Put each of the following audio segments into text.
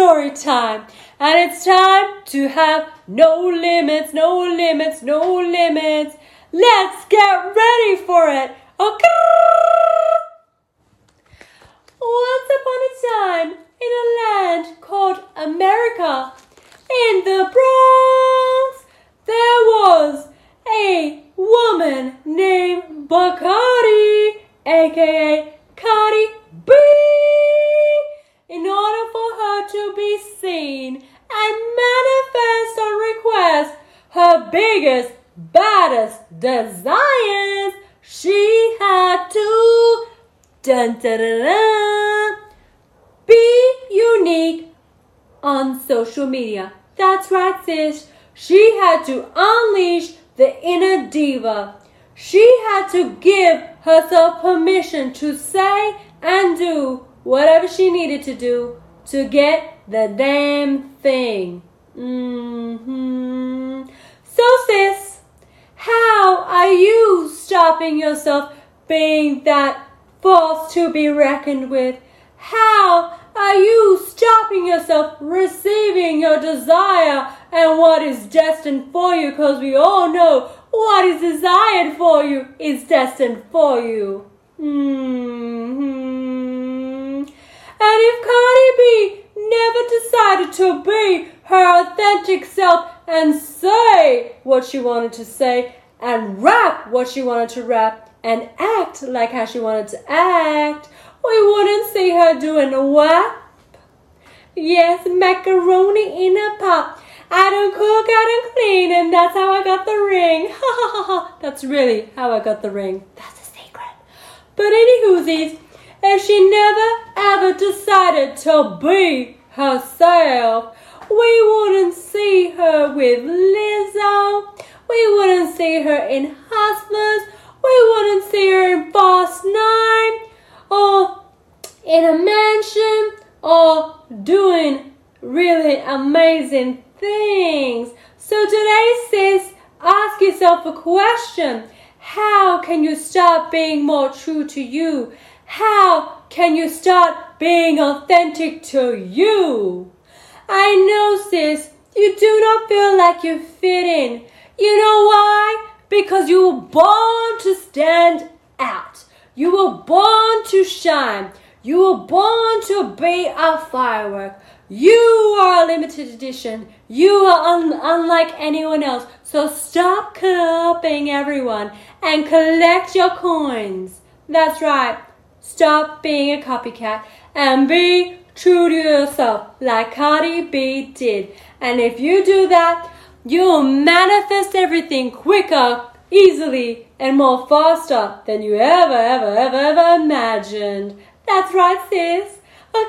story time. And it's time to have no limits, no limits, no limits. Let's get ready for it. Okay. Once upon a time, in a land called America, in the Bronx, there was a woman named Bacardi, aka seen and manifest on request her biggest, baddest desires, she had to dun, dun, dun, dun, be unique on social media. That's right, sis. She had to unleash the inner diva. She had to give herself permission to say and do whatever she needed to do to get the damn thing. hmm So, sis, how are you stopping yourself being that force to be reckoned with? How are you stopping yourself receiving your desire and what is destined for you? Because we all know what is desired for you is destined for you. hmm And if Cardi B never decided to be her authentic self and say what she wanted to say and rap what she wanted to rap and act like how she wanted to act, we wouldn't see her doing a WAP. Yes, macaroni in a pot. I don't cook, I don't clean, and that's how I got the ring. Ha ha ha ha. That's really how I got the ring. That's a secret. But anywhoosies, if she never ever decided to be herself, we wouldn't see her with Lizzo. We wouldn't see her in Hustlers. We wouldn't see her in Fast Nine or in a mansion or doing really amazing things. So today, sis, ask yourself a question. How can you start being more true to you? How can you start being authentic to you? I know, sis, you do not feel like you fit in. You know why? Because you were born to stand out. You were born to shine. You were born to be a firework. You are a limited edition. You are un- unlike anyone else. So stop copying everyone and collect your coins. That's right. Stop being a copycat and be true to yourself like Cardi B did. And if you do that, you'll manifest everything quicker, easily, and more faster than you ever, ever, ever, ever imagined. That's right, sis. So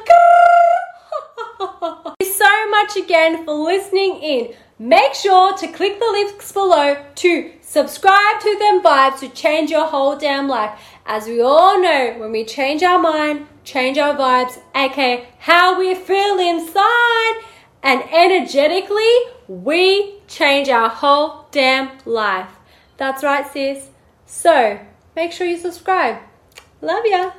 much again for listening in. Make sure to click the links below to subscribe to dem vibes to change your whole damn life. As we all know, when we change our mind, change our vibes, aka how we feel inside, and energetically, we change our whole damn life. That's right, sis. So make sure you subscribe. Love ya.